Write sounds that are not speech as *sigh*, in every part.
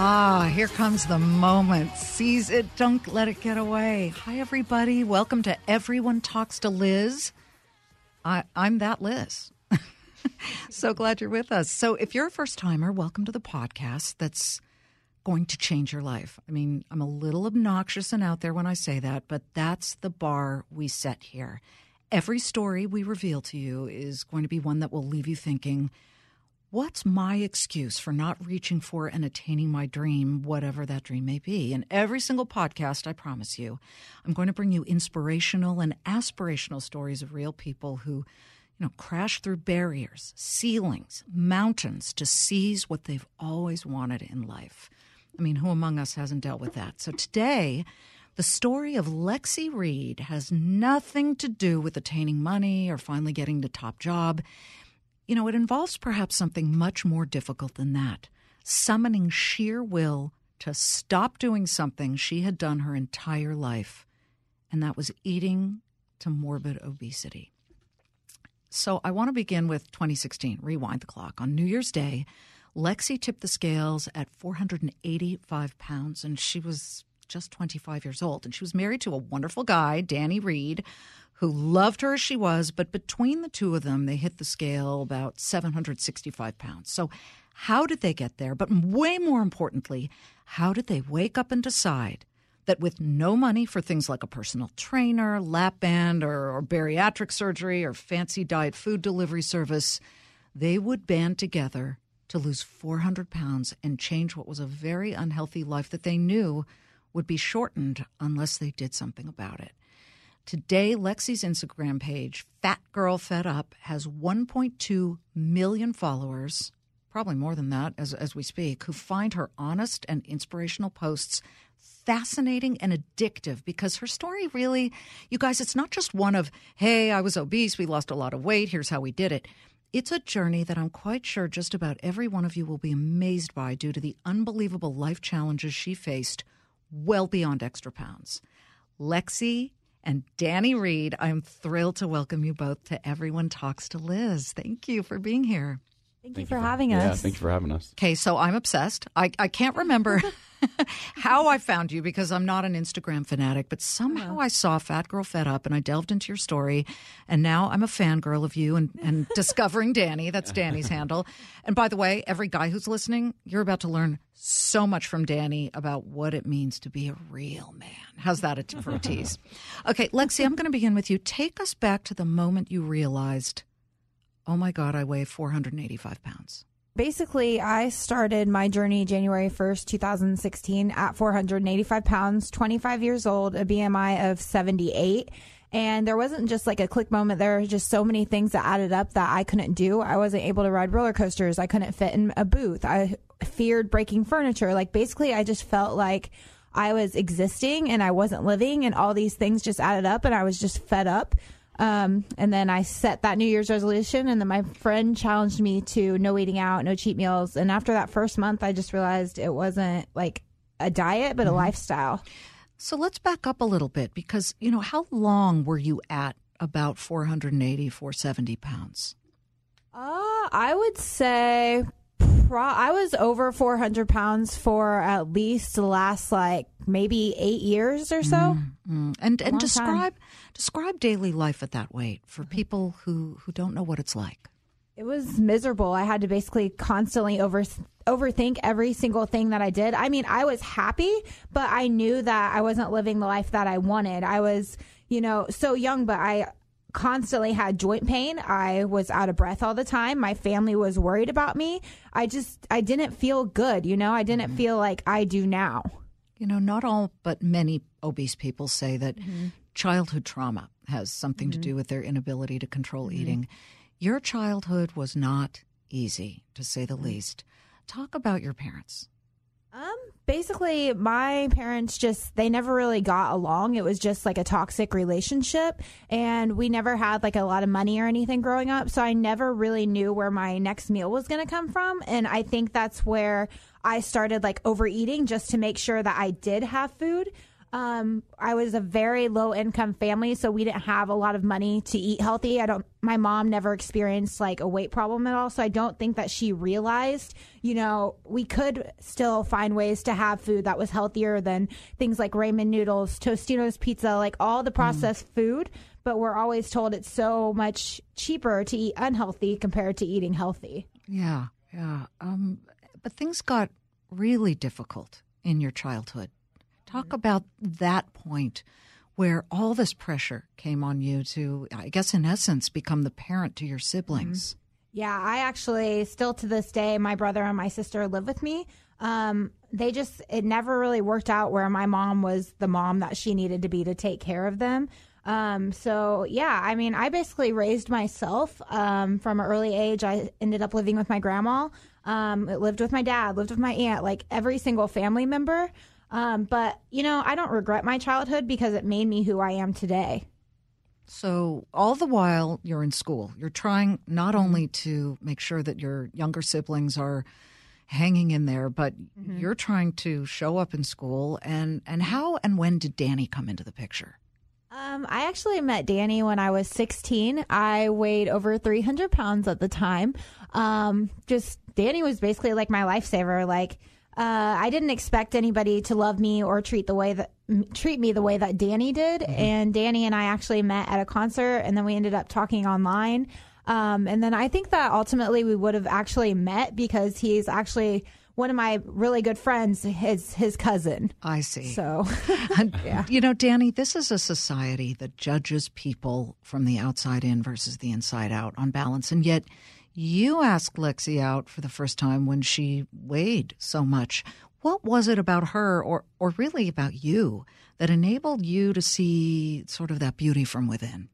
Ah, here comes the moment. Seize it, don't let it get away. Hi, everybody. Welcome to Everyone Talks to Liz. I, I'm that Liz. *laughs* so glad you're with us. So, if you're a first timer, welcome to the podcast that's going to change your life. I mean, I'm a little obnoxious and out there when I say that, but that's the bar we set here. Every story we reveal to you is going to be one that will leave you thinking, What's my excuse for not reaching for and attaining my dream, whatever that dream may be? In every single podcast, I promise you, I'm going to bring you inspirational and aspirational stories of real people who, you know, crash through barriers, ceilings, mountains to seize what they've always wanted in life. I mean, who among us hasn't dealt with that? So today, the story of Lexi Reed has nothing to do with attaining money or finally getting the top job. You know, it involves perhaps something much more difficult than that summoning sheer will to stop doing something she had done her entire life, and that was eating to morbid obesity. So I want to begin with 2016. Rewind the clock. On New Year's Day, Lexi tipped the scales at 485 pounds, and she was just 25 years old. And she was married to a wonderful guy, Danny Reed, who loved her as she was. But between the two of them, they hit the scale about 765 pounds. So, how did they get there? But way more importantly, how did they wake up and decide that with no money for things like a personal trainer, lap band, or, or bariatric surgery, or fancy diet food delivery service, they would band together to lose 400 pounds and change what was a very unhealthy life that they knew would be shortened unless they did something about it. Today, Lexi's Instagram page, Fat Girl Fed Up, has 1.2 million followers, probably more than that as, as we speak, who find her honest and inspirational posts fascinating and addictive because her story really, you guys, it's not just one of, hey, I was obese, we lost a lot of weight, here's how we did it. It's a journey that I'm quite sure just about every one of you will be amazed by due to the unbelievable life challenges she faced well beyond extra pounds. Lexi and Danny Reed, I'm thrilled to welcome you both to Everyone Talks to Liz. Thank you for being here. Thank, you for having us. Yeah, thank you for having us. Okay, so I'm obsessed. I, I can't remember *laughs* how I found you because I'm not an Instagram fanatic, but somehow uh-huh. I saw Fat Girl Fed Up and I delved into your story. And now I'm a fangirl of you and, and *laughs* discovering Danny. That's Danny's *laughs* handle. And by the way, every guy who's listening, you're about to learn so much from Danny about what it means to be a real man. How's that for a tease? Okay, Lexi, I'm going to begin with you. Take us back to the moment you realized, oh my God, I weigh 485 pounds. Basically, I started my journey January 1st, 2016 at 485 pounds, 25 years old, a BMI of 78. And there wasn't just like a click moment. There were just so many things that added up that I couldn't do. I wasn't able to ride roller coasters. I couldn't fit in a booth. I feared breaking furniture. Like basically, I just felt like I was existing and I wasn't living, and all these things just added up, and I was just fed up. Um, and then I set that New Year's resolution, and then my friend challenged me to no eating out, no cheat meals. And after that first month, I just realized it wasn't like a diet, but a lifestyle. So let's back up a little bit because, you know, how long were you at about 480, 470 pounds? Uh, I would say pro- I was over 400 pounds for at least the last like maybe eight years or so. Mm. And and describe describe daily life at that weight for people who who don't know what it's like. It was miserable. I had to basically constantly over overthink every single thing that I did. I mean, I was happy, but I knew that I wasn't living the life that I wanted. I was, you know, so young, but I constantly had joint pain. I was out of breath all the time. My family was worried about me. I just I didn't feel good, you know? I didn't mm-hmm. feel like I do now. You know, not all, but many obese people say that mm-hmm. childhood trauma has something to mm-hmm. do with their inability to control eating. Your childhood was not easy, to say the least. Talk about your parents. Um, basically, my parents just they never really got along. It was just like a toxic relationship, and we never had like a lot of money or anything growing up. So I never really knew where my next meal was going to come from, and I think that's where I started like overeating just to make sure that I did have food. Um, I was a very low income family, so we didn't have a lot of money to eat healthy. I don't, my mom never experienced like a weight problem at all. So I don't think that she realized, you know, we could still find ways to have food that was healthier than things like ramen noodles, Tostino's pizza, like all the processed food. But we're always told it's so much cheaper to eat unhealthy compared to eating healthy. Yeah, yeah. Um, but things got really difficult in your childhood. Talk about that point where all this pressure came on you to, I guess, in essence, become the parent to your siblings. Yeah, I actually still to this day, my brother and my sister live with me. Um, they just it never really worked out where my mom was the mom that she needed to be to take care of them. Um, so yeah, I mean, I basically raised myself um, from an early age. I ended up living with my grandma. Um, lived with my dad. Lived with my aunt. Like every single family member. Um, but you know, I don't regret my childhood because it made me who I am today. So, all the while you're in school, you're trying not only to make sure that your younger siblings are hanging in there, but you're trying to show up in school. And, and how and when did Danny come into the picture? Um, I actually met Danny when I was 16. I weighed over 300 pounds at the time. Um, just Danny was basically like my lifesaver. Like, uh, I didn't expect anybody to love me or treat the way that m- treat me the way that Danny did. And Danny and I actually met at a concert, and then we ended up talking online. Um, and then I think that ultimately we would have actually met because he's actually one of my really good friends, his his cousin. I see. So *laughs* And, *laughs* You know, Danny, this is a society that judges people from the outside in versus the inside out on balance. And yet, you asked Lexi out for the first time when she weighed so much. What was it about her, or, or really about you, that enabled you to see sort of that beauty from within?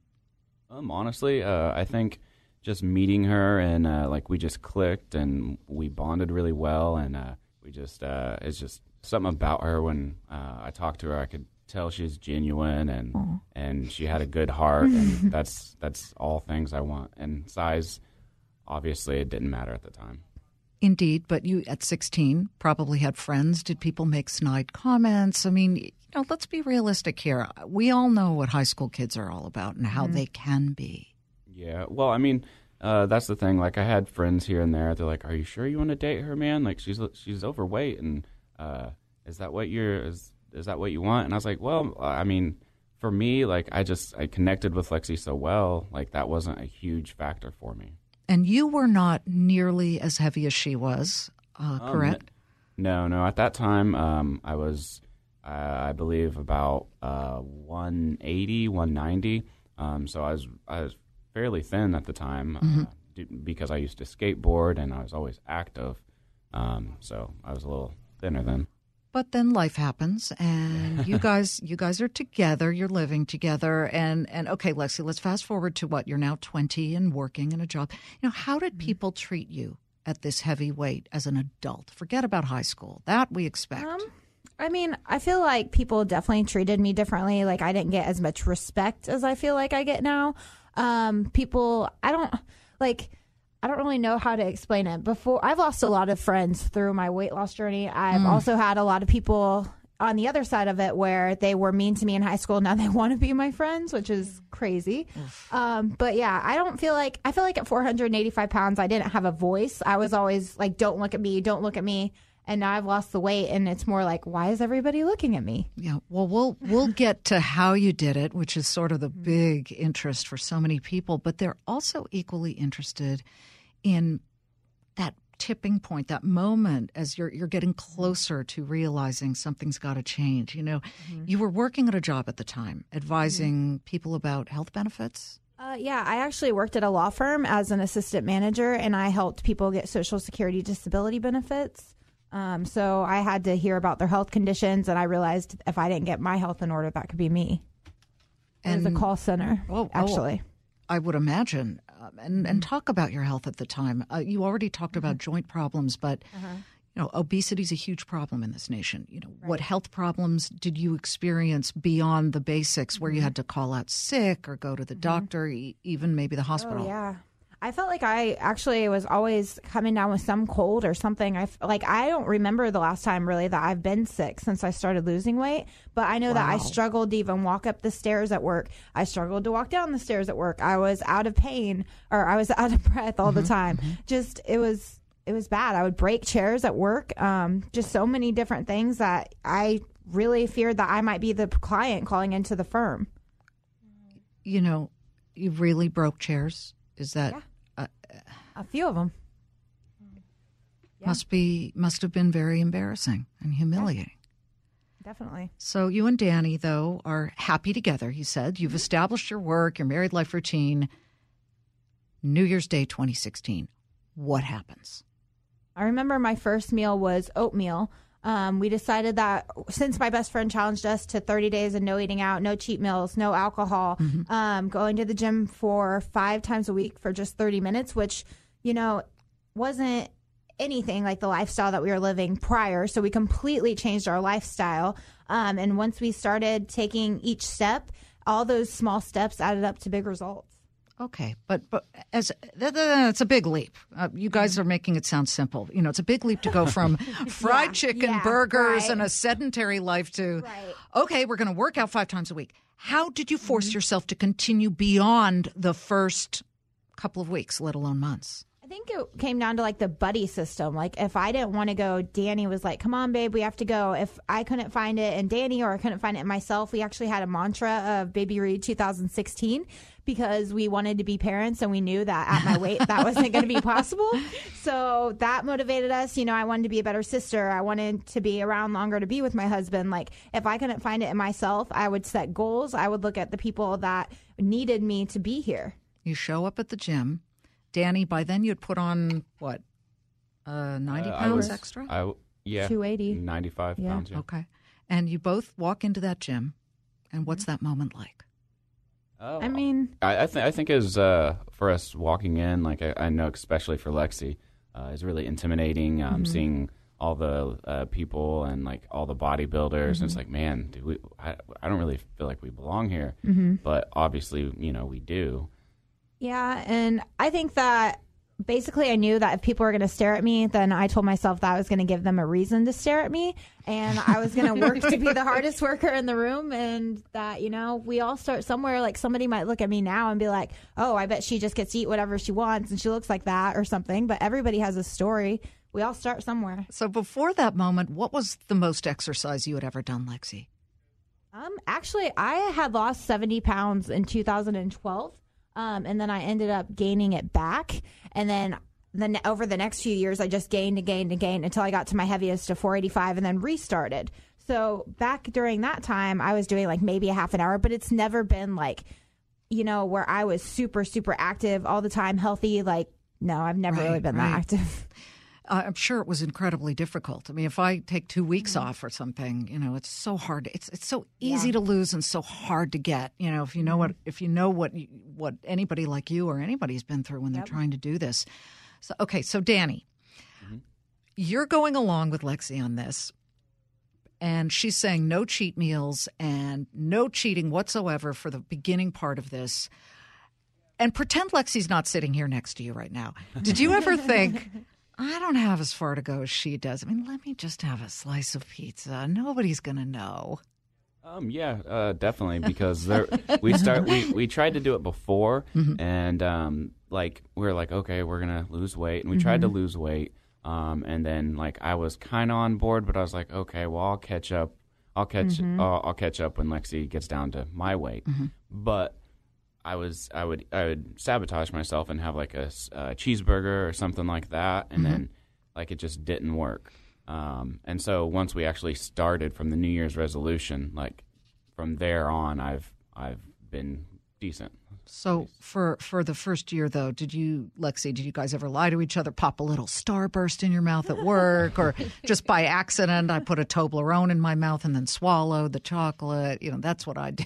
Um, honestly, uh, I think just meeting her and uh, like we just clicked and we bonded really well, and uh, we just uh, it's just something about her when uh, I talked to her, I could tell she's genuine and and she had a good heart, and *laughs* that's that's all things I want. And size, obviously, it didn't matter at the time. Indeed, but you at 16 probably had friends. Did people make snide comments? I mean, you know, let's be realistic here. We all know what high school kids are all about and how they can be. Yeah, well, I mean, uh, that's the thing. Like, I had friends here and there. They're like, "Are you sure you want to date her, man? Like, she's she's overweight, and uh, is that what you're is is that what you want?" And I was like, "Well, I mean, for me, like, I just I connected with Lexi so well. Like, that wasn't a huge factor for me." And you were not nearly as heavy as she was, uh, Um, correct? No, no. At that time, um, I was, uh, I believe, about uh, 180, 190. Um, so I was, I was fairly thin at the time uh, d- because I used to skateboard and I was always active. Um, so I was a little thinner then. But then life happens, and you *laughs* guys, you guys are together. You're living together, and and okay, Lexi, let's fast forward to what you're now 20 and working in a job. You know, how did people treat you at this heavy weight as an adult? Forget about high school. That we expect. Um, I mean, I feel like people definitely treated me differently. Like I didn't get as much respect as I feel like I get now. Um, people, I don't like. I don't really know how to explain it. Before I've lost a lot of friends through my weight loss journey. I've also had a lot of people on the other side of it where they were mean to me in high school. Now they *laughs* want to be my friends, which is crazy. Um, but yeah, I don't feel like I feel like at 485 pounds, I didn't have a voice. I was always like, "Don't look at me, don't look at me." And now I've lost the weight, and it's more like, "Why is everybody looking at me?" Yeah, well, we'll we'll get to how you did it, which is sort of the big interest for so many people. But they're also equally interested in that tipping point, that moment as you're you're getting closer to realizing something's got to change. You know, you were working at a job at the time, advising people about health benefits. Uh, yeah, I actually worked at a law firm as an assistant manager, and I helped people get Social Security disability benefits. Um, so I had to hear about their health conditions, and I realized if I didn't get my health in order, that could be me. It was a call center, Oh, oh. actually. I would imagine, and and mm-hmm. talk about your health at the time. Uh, you already talked about mm-hmm. joint problems, but uh-huh. you know, obesity is a huge problem in this nation. You know, what health problems did you experience beyond the basics, where you mm-hmm. had to call out sick or go to the doctor, e- even maybe the oh, hospital? Oh, yeah. I felt like I actually was always coming down with some cold or something. I f- like I don't remember the last time really that I've been sick since I started losing weight, but I know that I struggled to even walk up the stairs at work. I struggled to walk down the stairs at work. I was out of pain or I was *laughs* out of breath all the time. Just it was it was bad. I would break chairs at work. Um, just so many different things that I really feared that I might be the client calling into the firm. You know, you really broke chairs. Is that A few of them. must be must have been very embarrassing and humiliating? Definitely. So you and Danny, though, are happy together. He said you've mm-hmm. established your work, your married life routine. New Year's Day, 2016. What happens? I remember my first meal was oatmeal. Um, we decided that since my best friend challenged us to 30 days of no eating out, no cheat meals, no alcohol, um, going to the gym for five times a week for just 30 minutes, which, you know, wasn't anything like the lifestyle that we were living prior. So we completely changed our lifestyle. Um, and once we started taking each step, all those small steps added up to big results. Okay, but but as th- th- a big leap. Uh, you guys are making it sound simple. You know, it's a big leap to go from *laughs* fried Yeah, chicken, yeah, burgers, right. and a sedentary life to Right. okay, we're going to work out five times a week. How did you force Mm-hmm. yourself to continue beyond the first couple of weeks, let alone months? I think it came down to like the buddy system. Like if I didn't want to go, Danny was like, "Come on, babe, we have to go." If I couldn't find it in Danny or I couldn't find it myself, we actually had a mantra of Baby Reed 2016 because we wanted to be parents and we knew that at my weight that wasn't going to be possible. *laughs* So that motivated us. You know, I wanted to be a better sister. I wanted to be around longer to be with my husband. Like if I couldn't find it in myself, I would set goals. I would look at the people that needed me to be here. You show up at the gym. Danny, by then you'd put on what, uh, 90 Uh, I pounds was- extra? I w- yeah, 280. 95 Yeah. pounds. Yeah. Okay. And you both walk into that gym. And what's that moment like? Oh, I mean, I, I think I think is uh, for us walking in, like I, I know, especially for Lexi, uh, is really intimidating. Um, Mm-hmm. Seeing all the uh, people and like all the bodybuilders, and Mm-hmm. it's like, man, do we? I, I don't really feel like we belong here, Mm-hmm. but obviously, you know, we do. Yeah, and I think that basically I knew that if people were going to stare at me, then I told myself that I was going to give them a reason to stare at me, and I was going to work to be the *laughs* hardest worker in the room, and that you know we all start somewhere. Like somebody might look at me now and be like, "Oh, I bet she just gets to eat whatever she wants, and she looks like that or something." But everybody has a story. We all start somewhere. So before that moment, what was the most exercise you had ever done, Lexi? Um, actually, I had lost 70 pounds in 2012. Um, and then I ended up gaining it back. And then then over the next few years, I just gained and gained and gained until I got to my heaviest of 485 and then restarted. So back during that time, I was doing like maybe a half an hour, but it's never been like, you know, where I was super, super active all the time, healthy. Like, no, I've never Right, really been right. that active. *laughs* Uh, I'm sure it was incredibly difficult. I mean, if I take two weeks off or something, you know, it's so hard. It's it's so easy to lose and so hard to get. You know, if you know what if you know what what anybody like you or anybody's been through when they're trying to do this. So okay, so Danny, you're going along with Lexi on this, and she's saying no cheat meals and no cheating whatsoever for the beginning part of this. And pretend Lexi's not sitting here next to you right now. Did you ever think? *laughs* I don't have as far to go as she does. I mean, let me just have a slice of pizza. Nobody's going to know. Um, yeah, uh, definitely *laughs* because there we start we, we tried to do it before and um, like we were like okay we're gonna lose weight and we tried to lose weight um, and then like I was kind of on board but I was like okay well I'll catch up I'll catch I'll, I'll catch up when Lexi gets down to my weight but I was I would I would sabotage myself and have like a cheeseburger or something like that, and then like it just didn't work. Um, and so once we actually started from the New Year's resolution, like from there on, I've I've been decent. So for for the first year though, did you Lexi, did you guys ever lie to each other, pop a little starburst in your mouth at work or *laughs* just by accident I put a Toblerone in my mouth and then swallowed the chocolate? You know, that's what I do.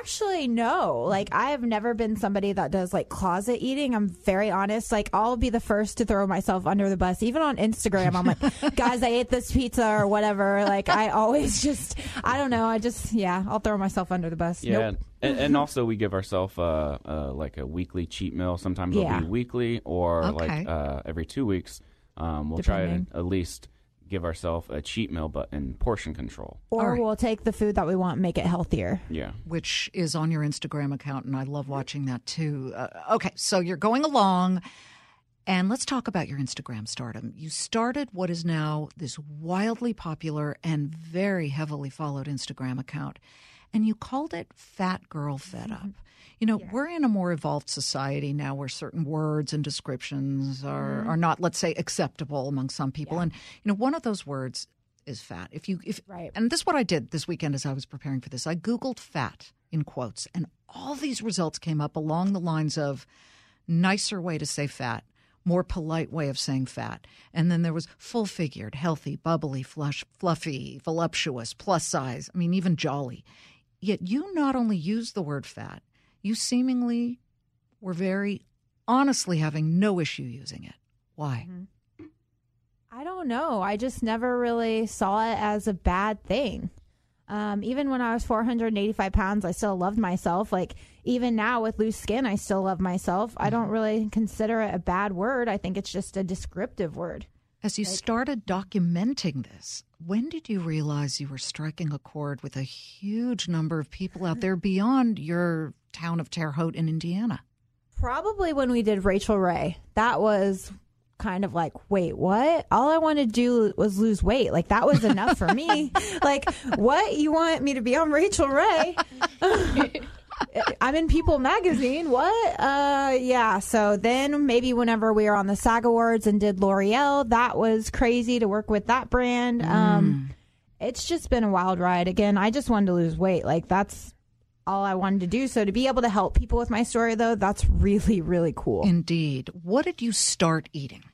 Actually no. Like, I have never been somebody that does like closet eating. I'm very honest. Like, I'll be the first to throw myself under the bus. Even on Instagram, I'm like, *laughs* guys, I ate this pizza or whatever. Like, I always just, I don't know. I just, yeah, I'll throw myself under the bus. Yeah, Nope. and, and also we give ourselves uh, uh, like a weekly cheat meal. Sometimes it'll Yeah. be weekly or Okay. like uh, every two weeks. Um, we'll try Depending. to at least give ourselves a cheat meal, but in portion control. Or All right. we'll take the food that we want and make it healthier. Yeah. which is on your Instagram account, and I love watching that too. Uh, okay, so you're going along, and let's talk about your Instagram stardom. You started what is now this wildly popular and very heavily followed Instagram account, and you called it Fat Girl Fed Up. You know, we're in a more evolved society now where certain words and descriptions are, mm-hmm. are not, let's say, acceptable among some people. And, you know, one of those words is fat. If you, if, Right. and this is what I did this weekend as I was preparing for this. I Googled fat in quotes, and all these results came up along the lines of nicer way to say fat, more polite way of saying fat. And then there was full figured, healthy, bubbly, flush, fluffy, voluptuous, plus size. I mean, even jolly. Yet you not only use the word fat, you seemingly were very honestly having no issue using it. Why? I don't know. I just never really saw it as a bad thing. Um, even when I was 485 pounds, I still loved myself. Like, even now with loose skin, I still love myself. I don't really consider it a bad word. I think it's just a descriptive word. As you started documenting this, when did you realize you were striking a chord with a huge number of people out there beyond your town of Terre Haute in Indiana? Probably when we did Rachael Ray. That was kind of like, wait, what? All I wanted to do was lose weight. Like, that was enough for me. *laughs* like, what? You want me to be on Rachael Ray? *laughs* I'm in People magazine. What? Uh, yeah. So then maybe whenever we were on the SAG Awards and did L'Oreal, that was crazy to work with that brand. Um, it's just been a wild ride. Again, I just wanted to lose weight. Like that's all I wanted to do. So to be able to help people with my story, though, that's really, really cool. Indeed. What did you start eating?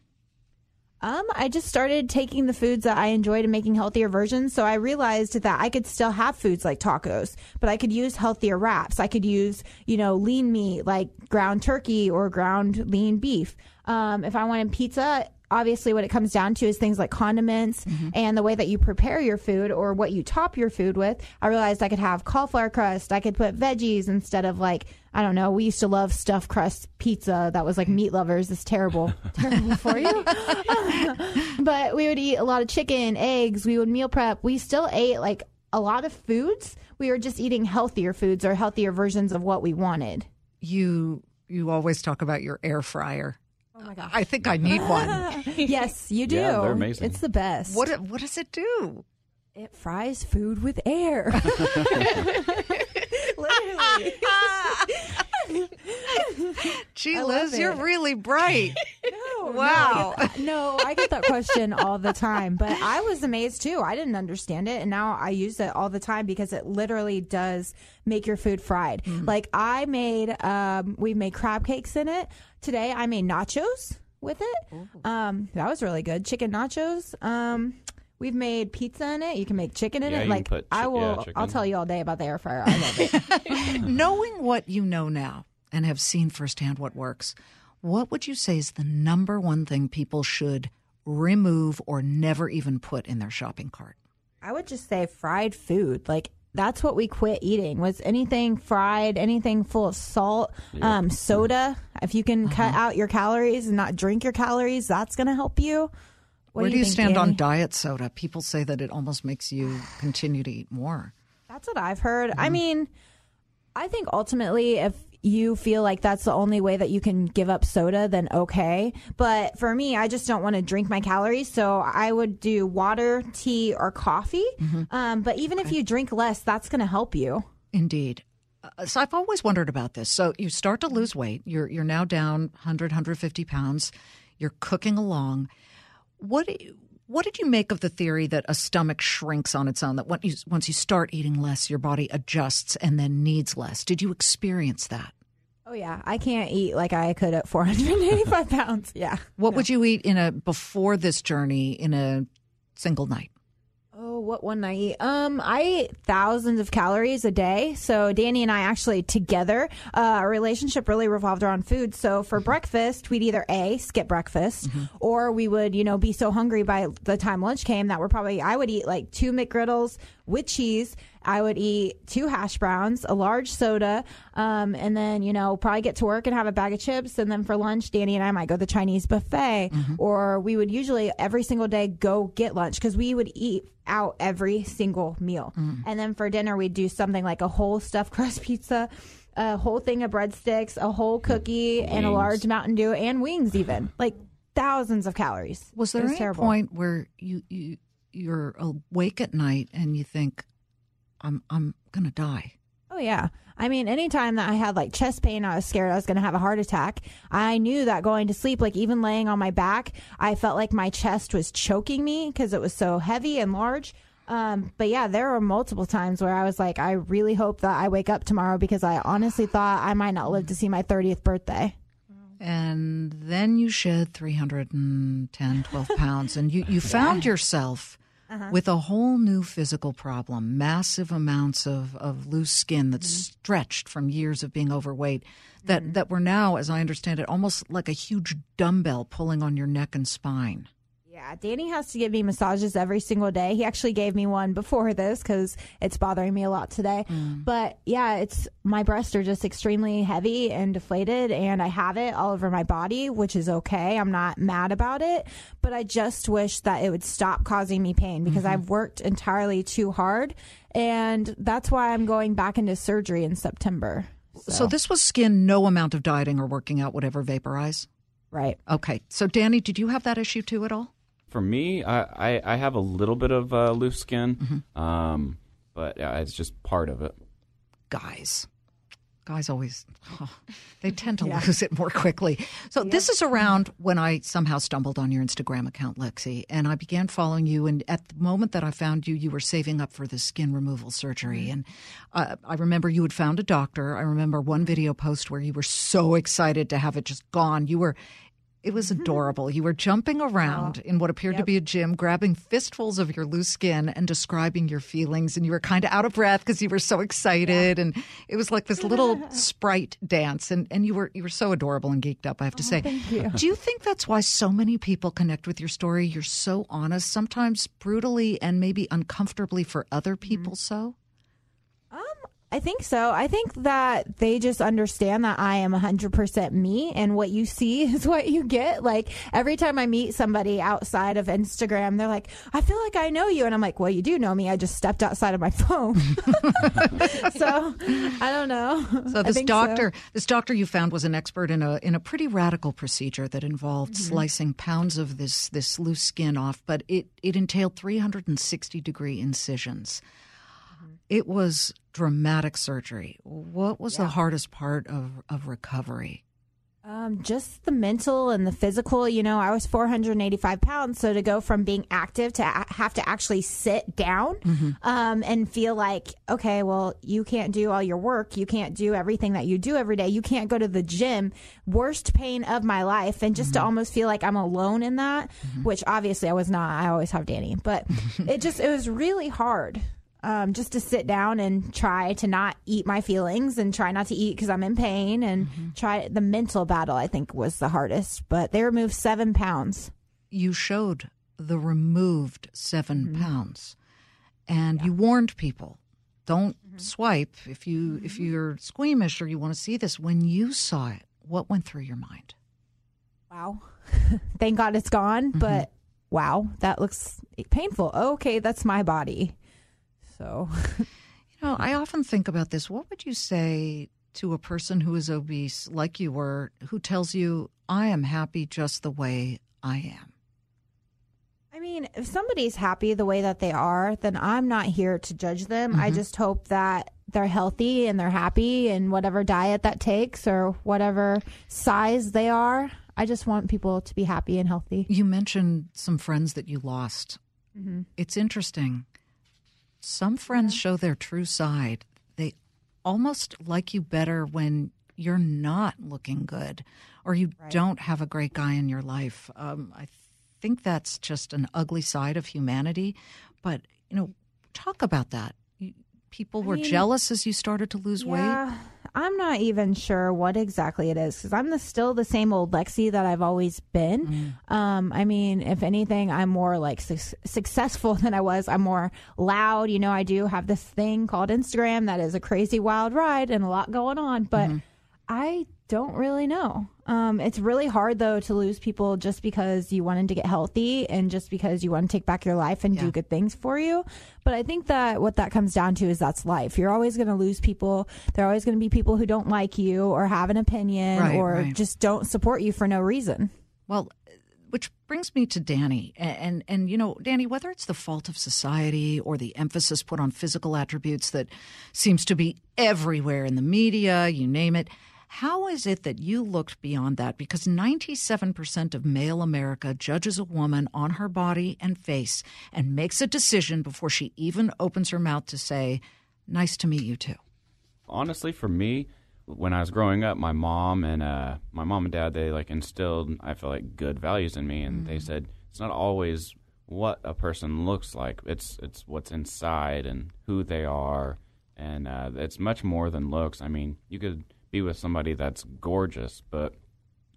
Um, I just started taking the foods that I enjoyed and making healthier versions. So I realized that I could still have foods like tacos, but I could use healthier wraps. I could use, you know, lean meat like ground turkey or ground lean beef. Um, if I wanted pizza, obviously what it comes down to is things like condiments mm-hmm. and the way that you prepare your food or what you top your food with. I realized I could have cauliflower crust. I could put veggies instead of like, I don't know. We used to love stuffed crust pizza that was like meat lovers. It's terrible. *laughs* terrible for you. *laughs* but we would eat a lot of chicken, eggs. We would meal prep. We still ate like a lot of foods. We were just eating healthier foods or healthier versions of what we wanted. You you always talk about your air fryer. Oh my gosh. I think I need one. *laughs* yes, you do. Yeah, they're amazing. It's the best. what what does it do? It fries food with air. *laughs* *laughs* Literally. Gee, I Liz, you're really bright. *laughs* No, Wow. No I, get that, no, I get that question all the time, but I was amazed too. I didn't understand it, and now I use it all the time because it literally does make your food fried. Like I made, um, we made crab cakes in it today. I made nachos with it. Um, that was really good. Chicken nachos. Um. We've made pizza in it. You can make chicken in Yeah, it. you can Like put I will, yeah, I'll tell you all day about the air fryer. I love it. *laughs* *laughs* Knowing what you know now and have seen firsthand what works, what would you say is the number one thing people should remove or never even put in their shopping cart? I would just say fried food. Like that's what we quit eating was anything fried, anything full of salt, um, soda. If you can cut Uh-huh. out your calories and not drink your calories, that's going to help you. What Where do you, think, stand on diet soda? People say that it almost makes you continue to eat more. That's what I've heard. Mm-hmm. I mean, I think ultimately, if you feel like that's the only way that you can give up soda, then okay. But for me, I just don't want to drink my calories. So I would do water, tea, or coffee. Mm-hmm. Um, but even if you drink less, that's going to help you. Indeed. Uh, so I've always wondered about this. So you start to lose weight. You're you're now down 100, 150 pounds. You're cooking along. What what did you make of the theory that a stomach shrinks on its own? That once you, once you start eating less, your body adjusts and then needs less. Did you experience that? Oh yeah, I can't eat like I could at 485 pounds. Yeah. What would you eat in a before this journey in a single night? Oh, what one I eat? Um, I eat thousands of calories a day. So Danny and I actually together, uh, our relationship really revolved around food. So for breakfast, we'd either a skip breakfast, or we would, you know, be so hungry by the time lunch came that we're probably I would eat like two McGriddles with cheese. I would eat two hash browns, a large soda, um, and then you know probably get to work and have a bag of chips. And then for lunch, Danny and I might go to the Chinese buffet, or we would usually every single day go get lunch because we would eat out every single meal. And then for dinner, we'd do something like a whole stuffed *laughs* crust pizza. A whole thing of breadsticks, a whole cookie, and a large Mountain Dew, and wings, even *laughs* like thousands of calories. Was there It any terrible. point where you, you you're awake at night and you think, I'm I'm gonna die? Oh yeah. I mean, anytime that I had like chest pain, I was scared I was going to have a heart attack. I knew that going to sleep, like even laying on my back, I felt like my chest was choking me because it was so heavy and large. Um, but yeah, there were multiple times where I was like, I really hope that I wake up tomorrow because I honestly thought I might not live to see my 30th birthday. And then you shed 310, 12 pounds, and you, you *laughs* found yourself Uh-huh. with a whole new physical problem massive amounts of, of loose skin that's mm-hmm. stretched from years of being overweight, that, mm-hmm. that were now, as I understand it, almost like a huge dumbbell pulling on your neck and spine. Yeah, Danny has to give me massages every single day. He actually gave me one before this because it's bothering me a lot today. Mm. But yeah, it's my breasts are just extremely heavy and deflated, and I have it all over my body, which is okay. I'm not mad about it, but I just wish that it would stop causing me pain because mm-hmm. I've worked entirely too hard, and that's why I'm going back into surgery in September. So. this was skin no amount of dieting or working out would ever vaporize? Right. Okay. So, Danny, did you have that issue too at all? For me, I, I, I have a little bit of uh, loose skin, um, but yeah, it's just part of it. guys. Guys always, oh, they tend to lose it more quickly. So this is around when I somehow stumbled on your Instagram account, Lexi, and I began following you. And at the moment that I found you, you were saving up for the skin removal surgery. And uh, I remember you had found a doctor. I remember one video post where you were so excited to have it just gone. You were. It was mm-hmm. adorable. You were jumping around ah, in what appeared to be a gym, grabbing fistfuls of your loose skin and describing your feelings. And you were kind of out of breath because you were so excited. And it was like this little *laughs* sprite dance. And, and you were you were so adorable and geeked up, I have to oh, say. Do you think that's why so many people connect with your story? You're so honest, sometimes brutally and maybe uncomfortably for other mm-hmm. people so? I think so. I think that they just understand that I am 100% me and what you see *laughs* is what you get. Like every time I meet somebody outside of Instagram, they're like, I feel like I know you. And I'm like, well, you do know me. I just stepped outside of my *laughs* phone. *laughs* so I don't know. So this doctor, this doctor you found was an expert in a in a pretty radical procedure that involved Mm-hmm. slicing pounds of this this loose skin off, but it it entailed 360 degree incisions. Mm-hmm. It was dramatic surgery. What was the hardest part of of recovery? Um, just the mental and the physical. You know, I was 485 pounds, so to go from being active to a- have to actually sit down um, and feel like, okay, well, you can't do all your work, you can't do everything that you do every day, you can't go to the gym. Worst pain of my life, and just to almost feel like I'm alone in that, which obviously I was not. I always have Danny, but *laughs* it just it was really hard um, just to sit down and try to not eat my feelings and try not to eat because I'm in pain and try the mental battle. I think was the hardest, but they removed seven pounds. You showed the removed 7 Mm-hmm. pounds, and you warned people, don't Mm-hmm. swipe if you if you're squeamish or you want to see this. When you saw it, what went through your mind? Wow, *laughs* thank God it's gone. But wow, that looks painful. Okay, that's my body. So *laughs* You know, I often think about this. What would you say to a person who is obese, like you were, who tells you, I am happy just the way I am? I mean, if somebody's happy the way that they are, then I'm not here to judge them. I just hope that they're healthy and they're happy and whatever diet that takes or whatever size they are. I just want people to be happy and healthy. You mentioned some friends that you lost. Mm-hmm. It's interesting. Some friends show their true side. They almost like you better when you're not looking good or you don't have a great guy in your life. Um, I think that's just an ugly side of humanity. But, you know, talk about that. You, people were mean- jealous as you started to lose weight. I'm not even sure what exactly it is because I'm the, still the same old Lexi that I've always been. Um, I mean, if anything, I'm more like su- successful *laughs* than I was. I'm more loud. You know, I do have this thing called Instagram that is a crazy wild ride and a lot going on, but I don't really know. Um, it's really hard though to lose people just because you wanted to get healthy and just because you want to take back your life and Yeah. do good things for you. But I think that what that comes down to is that's life. You're always going to lose people. There are always going to be people who don't like you or have an opinion Right, or right. just don't support you for no reason. Well, which brings me to Danny, A- and and you know, Danny, whether it's the fault of society or the emphasis put on physical attributes that seems to be everywhere in the media, you name it. How is it that you looked beyond that? Because 97% of male America judges a woman on her body and face and makes a decision before she even opens her mouth to say, Nice to meet you too. honestly for me when i was growing up my mom and uh, my mom and dad they like instilled i feel like good values in me and they said it's not always what a person looks like it's it's what's inside and who they are and uh, it's much more than looks i mean you could be with somebody that's gorgeous but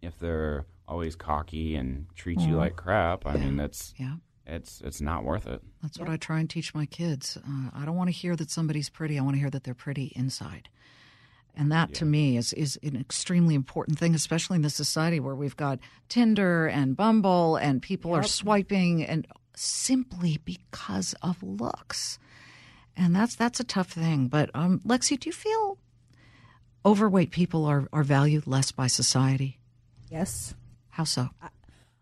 if they're always cocky and treat you like crap i mean that's Yeah. it's it's not worth it That's what I try and teach my kids. Uh, I don't want to hear that somebody's pretty. I want to hear that they're pretty inside. And that to me is, is an extremely important thing, especially in this society where we've got Tinder and Bumble and people are swiping and simply because of looks. And that's that's a tough thing. But um, Lexi, do you feel overweight people are, are valued less by society? Yes. How so?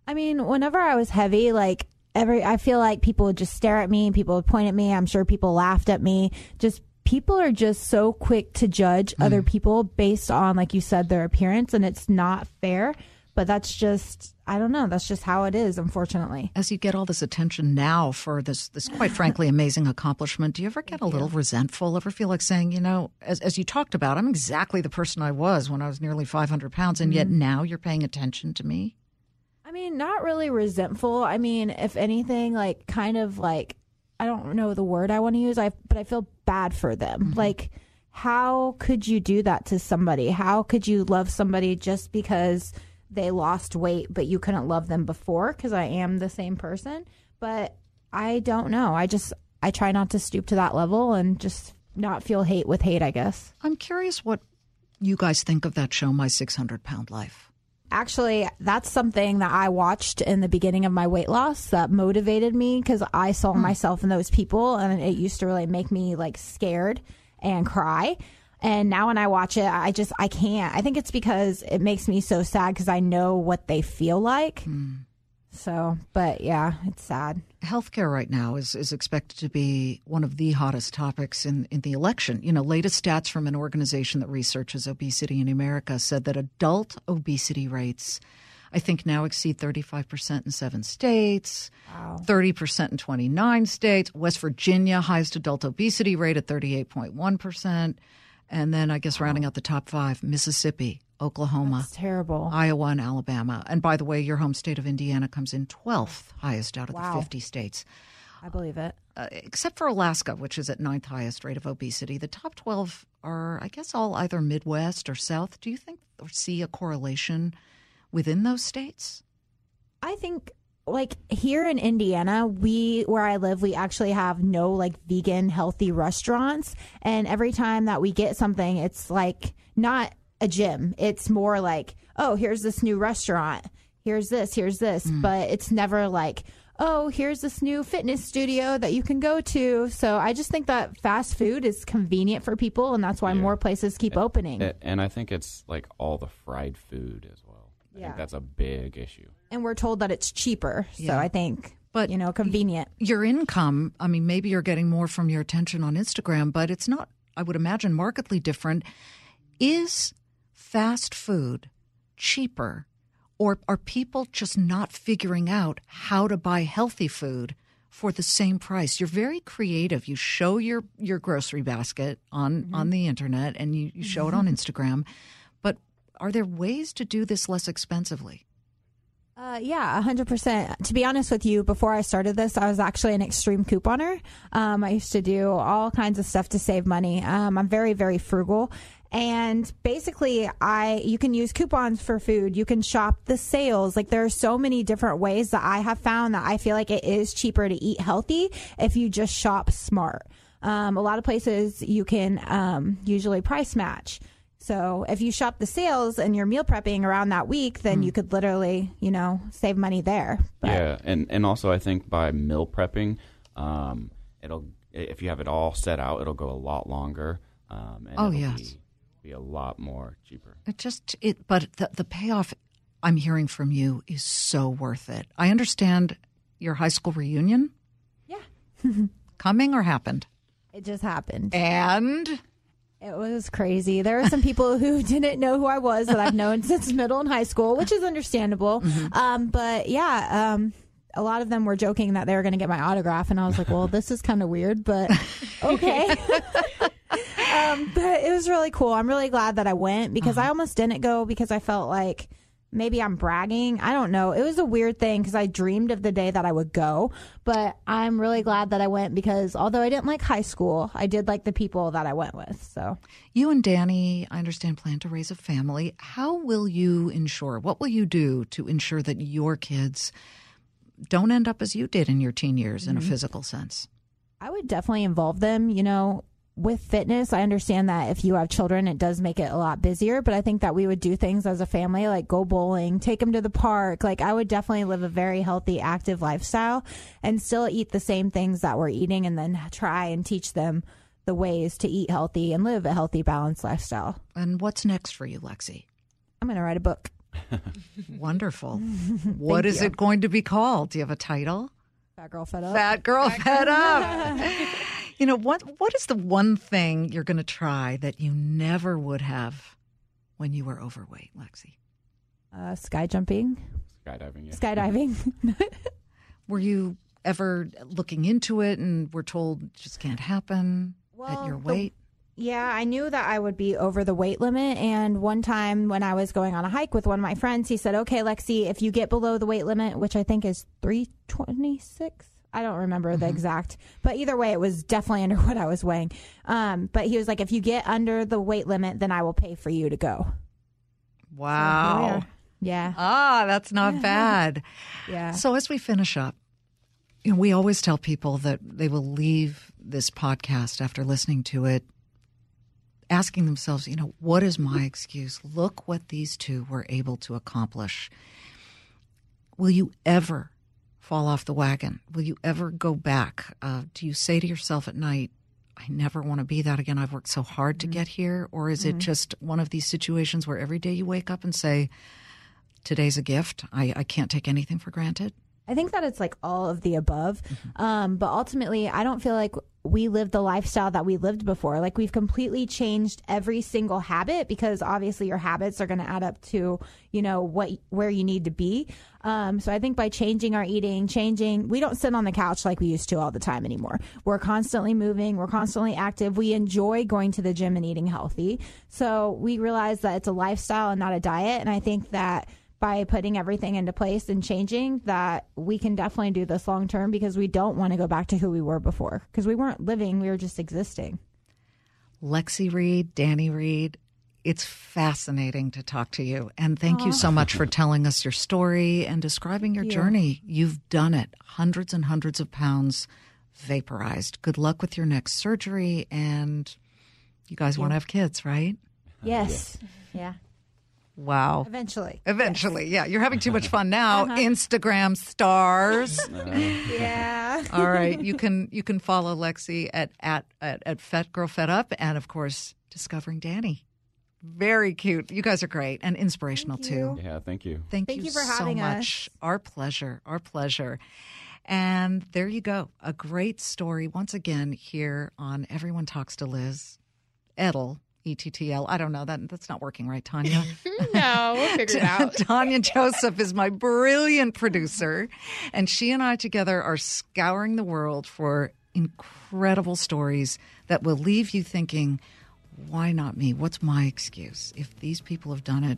I mean, whenever I was heavy, like every, I feel like people would just stare at me. People would point at me. I'm sure people laughed at me. Just people are just so quick to judge hmm. other people based on, like you said, their appearance, and it's not fair. But that's just, I don't know. That's just how it is, unfortunately. as you get all this attention now for this this quite frankly *laughs* amazing accomplishment, do you ever get a little resentful? Ever feel like saying, you know, as as you talked about, I'm exactly the person I was when I was nearly 500 pounds, and yet mm-hmm. now you're paying attention to me. I mean, not really resentful. I mean, if anything, like kind of like I don't know the word I want to use. I but I feel bad for them. Mm-hmm. Like, how could you do that to somebody? How could you love somebody just because they lost weight, but you couldn't love them before? Because I am the same person, but I don't know. I just I try not to stoop to that level and just not feel hate with hate. I guess. I'm curious what you guys think of that show, My 600 Pound Life. Actually, that's something that I watched in the beginning of my weight loss that motivated me because I saw hmm. myself in those people and it used to really make me like scared and cry. And now when I watch it, I just, I can't. I think it's because it makes me so sad because I know what they feel like. Hmm. So, but yeah, it's sad. Healthcare right now is, is expected to be one of the hottest topics in, in the election. You know, latest stats from an organization that researches obesity in America said that adult obesity rates, I think, now exceed 35% in seven states, 30% in 29 states. West Virginia, highest adult obesity rate at 38.1%. And then I guess rounding out the top five, Mississippi, Oklahoma, It's terrible. Iowa and Alabama. And by the way, your home state of Indiana comes in 12th highest out of Wow. the 50 states, I believe it. uh, except for Alaska, which is at ninth highest rate of obesity. The top 12 are, I guess, all either Midwest or South. Do you think or see a correlation within those states? I think like here in Indiana, we where I live, we actually have no like vegan healthy restaurants and every time that we get something, it's like not a gym. It's more like, "Oh, here's this new restaurant. Here's this, here's this." Mm. But it's never like, "Oh, here's this new fitness studio that you can go to." So I just think that fast food is convenient for people and that's why more places keep opening. A- and i think it's like all the fried food as well i Yeah. think that's a big issue and we're told that it's cheaper. So I think But you know, convenient. Your income, I mean, maybe you're getting more from your attention on Instagram, but it's not I would imagine markedly different. Is fast food cheaper, or are people just not figuring out how to buy healthy food for the same price? You're very creative. You show your your grocery basket on mm-hmm. on the internet, and you, you show it on *laughs* Instagram. But are there ways to do this less expensively? Yeah, 100%. To be honest with you, before I started this, I was actually an extreme couponer. Um, I used to do all kinds of stuff to save money. Um, I'm very, very frugal. And basically, I you can use coupons for food. You can shop the sales. Like there are so many different ways that I have found that I feel like it is cheaper to eat healthy if you just shop smart. Um, a lot of places you can um, usually price match. So if you shop the sales and you're meal prepping around that week, then you could literally, you know, save money there. But Yeah, and and also I think by meal prepping, um, it'll if you have it all set out, it'll go a lot longer. Um, and Oh, it'll yes. be, be a lot more cheaper. It just it, but the the payoff I'm hearing from you is so worth it. I understand your high school reunion yeah, *laughs* coming or happened, it just happened. and It was crazy. There are some people who *laughs* didn't know who I was that I've known since middle and high school, which is understandable. Um, but yeah, um, a lot of them were joking that they were going to get my autograph, and I was like, "Well, this is kind of weird, but *laughs* okay." *laughs* um, but it was really cool. I'm really glad that I went because I almost didn't go because I felt like maybe I'm bragging. I don't know. It was a weird thing because I dreamed of the day that I would go, but I'm really glad that I went because although I didn't like high school, I did like the people that I went with. So you and Danny, I understand, plan to raise a family. How will you ensure? What will you do to ensure that your kids don't end up as you did in your teen years in a mm-hmm. physical sense? I would definitely involve them, you know, with fitness. I understand that if you have children, it does make it a lot busier, but I think that we would do things as a family like go bowling, take them to the park. Like I would definitely live a very healthy, active lifestyle and still eat the same things that we're eating and then try and teach them the ways to eat healthy and live a healthy, balanced lifestyle. And what's next for you, Lexi? I'm going to write a book. *laughs* Wonderful. *laughs* what is you. it going to be called? Do you have a title? Fat girl fed up. Fat girl fed up. *laughs* you know what? What is the one thing you're going to try that you never would have when you were overweight, Lexi? Uh, sky jumping, Skydiving, yeah. skydiving. *laughs* Were you ever looking into it and were told it just can't happen at Well, your the- weight? Yeah, I knew that I would be over the weight limit. And one time when I was going on a hike with one of my friends, he said, Okay, Lexi, if you get below the weight limit, which I think is 326, I don't remember the exact, but either way, it was definitely *laughs* under what I was weighing. Um, but he was like, If you get under the weight limit, then I will pay for you to go. Wow. are. Yeah. Ah, that's not bad. Yeah. So as we finish up, you know, we always tell people that they will leave this podcast after listening to it asking themselves, you know, what is my excuse? Look what these two were able to accomplish. Will you ever fall off the wagon? Will you ever go back? Uh, do you say to yourself at night, I never want to be that again. I've worked so hard to get here. Or is it just one of these situations where every day you wake up and say, Today's a gift. I, I can't take anything for granted. I think that it's like all of the above. Um, but ultimately, I don't feel like we live the lifestyle that we lived before. Like we've completely changed every single habit because obviously your habits are going to add up to, you know, what, where you need to be. Um, so I think by changing our eating, changing, we don't sit on the couch like we used to all the time anymore. We're constantly moving. We're constantly active. We enjoy going to the gym and eating healthy. So we realize that it's a lifestyle and not a diet. And I think that by putting everything into place and changing that we can definitely do this long term because we don't want to go back to who we were before because we weren't living we were just existing Lexi Reed, Danny Reed, it's fascinating to talk to you. And thank you so much for telling us your story and describing your journey. You've done it. Hundreds and hundreds of pounds vaporized. Good luck with your next surgery. And you guys want to have kids, right? yes yeah Wow. eventually Eventually, yeah. You're having too much fun now. Uh-huh. Instagram stars. *laughs* Uh-huh. yeah All right, *laughs* you can you can follow Lexi at at at, at Fat Girl Fed Up, and of course, discovering Danny. Very cute. You guys are great and inspirational too. Yeah, thank you. Thank, Thank you, you for so having much. us. Our pleasure. Our pleasure. And there you go. A great story once again here on Everyone Talks to Liz. Ettl, T T L. I don't know that that's not working right, Tanya. *laughs* no, we'll figure it *laughs* out. Tanya Joseph is my brilliant producer, and she and I together are scouring the world for incredible stories that will leave you thinking, why not me? What's my excuse? If these people have done it,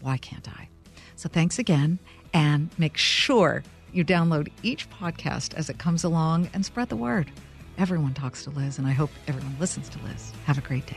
why can't I? So thanks again, and make sure you download each podcast as it comes along and spread the word. Everyone talks to Liz, and I hope everyone listens to Liz. Have a great day.